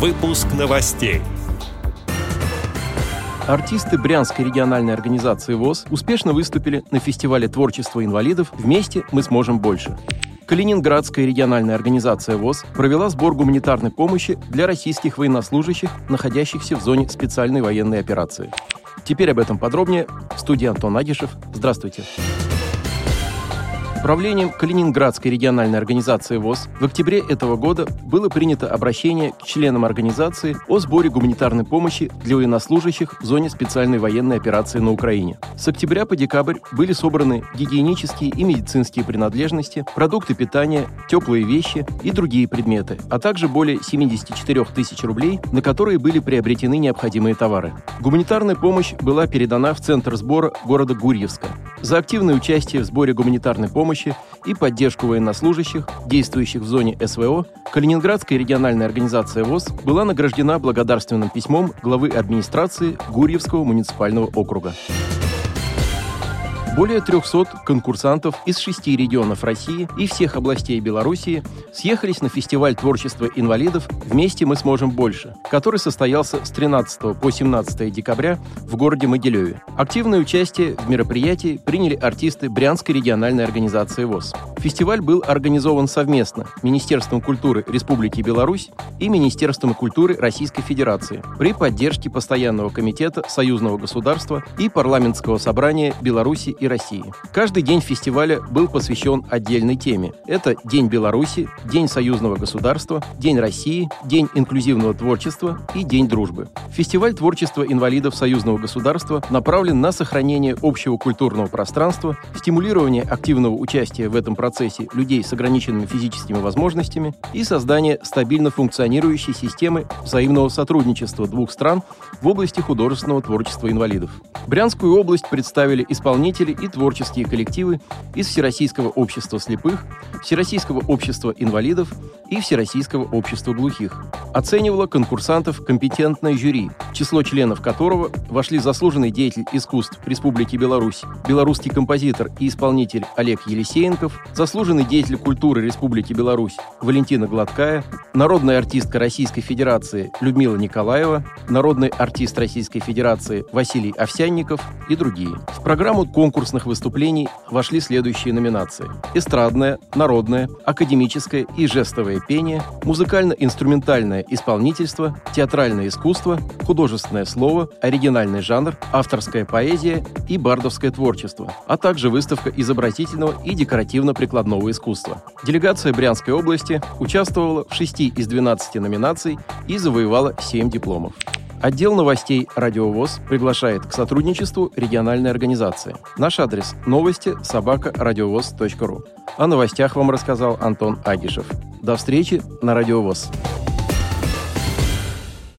Выпуск новостей. Артисты Брянской региональной организации ВОЗ успешно выступили на фестивале творчества инвалидов «Вместе мы сможем больше». Калининградская региональная организация ВОЗ провела сбор гуманитарной помощи для российских военнослужащих, находящихся в зоне специальной военной операции. Теперь об этом подробнее. В студии Антон Агишев. Здравствуйте. Здравствуйте. Управлением Калининградской региональной организации ВОЗ в октябре этого года было принято обращение к членам организации о сборе гуманитарной помощи для военнослужащих в зоне специальной военной операции на Украине. С октября по декабрь были собраны гигиенические и медицинские принадлежности, продукты питания, теплые вещи и другие предметы, а также более 74 тысяч рублей, на которые были приобретены необходимые товары. Гуманитарная помощь была передана в Центр сбора города Гурьевска. За активное участие в сборе гуманитарной помощи помощи и поддержку военнослужащих, действующих в зоне СВО, Калининградская региональная организация ВОЗ была награждена благодарственным письмом главы администрации Гурьевского муниципального округа. Более 300 конкурсантов из шести регионов России и всех областей Белоруссии съехались на фестиваль творчества инвалидов «Вместе мы сможем больше», который состоялся с 13 по 17 декабря в городе Могилеве. Активное участие в мероприятии приняли артисты Брянской региональной организации ВОЗ. Фестиваль был организован совместно Министерством культуры Республики Беларусь и Министерством культуры Российской Федерации при поддержке Постоянного комитета Союзного государства и Парламентского собрания Беларуси и России. Каждый день фестиваля был посвящен отдельной теме. Это День Беларуси, День союзного государства, День России, День инклюзивного творчества и День дружбы. Фестиваль творчества инвалидов союзного государства направлен на сохранение общего культурного пространства, стимулирование активного участия в этом процессе людей с ограниченными физическими возможностями и создание стабильно функционирующей системы взаимного сотрудничества двух стран в области художественного творчества инвалидов. Брянскую область представили исполнители и творческие коллективы из Всероссийского общества слепых, Всероссийского общества инвалидов и Всероссийского общества глухих. Оценивало конкурсантов компетентное жюри, число членов которого вошли заслуженный деятель искусств Республики Беларусь, белорусский композитор и исполнитель Олег Елисеенков, заслуженный деятель культуры Республики Беларусь Валентина Гладкая, народная артистка Российской Федерации Людмила Николаева, народный артист Российской Федерации Василий Овсянников и другие. В программу конкурсных выступлений вошли следующие номинации. Эстрадное, народное, академическое и жестовое пение, музыкально-инструментальное исполнительство, театральное искусство, художественное слово, оригинальный жанр, авторская поэзия и бардовское творчество, а также выставка изобразительного и декоративно-прикладного искусства. Делегация Брянской области участвовала в 6 из 12 номинаций и завоевала 7 дипломов. Отдел новостей «Радиовоз» приглашает к сотрудничеству региональной организации. Наш адрес – новости собака ру. О новостях вам рассказал Антон Агишев. До встречи на «Радиовоз».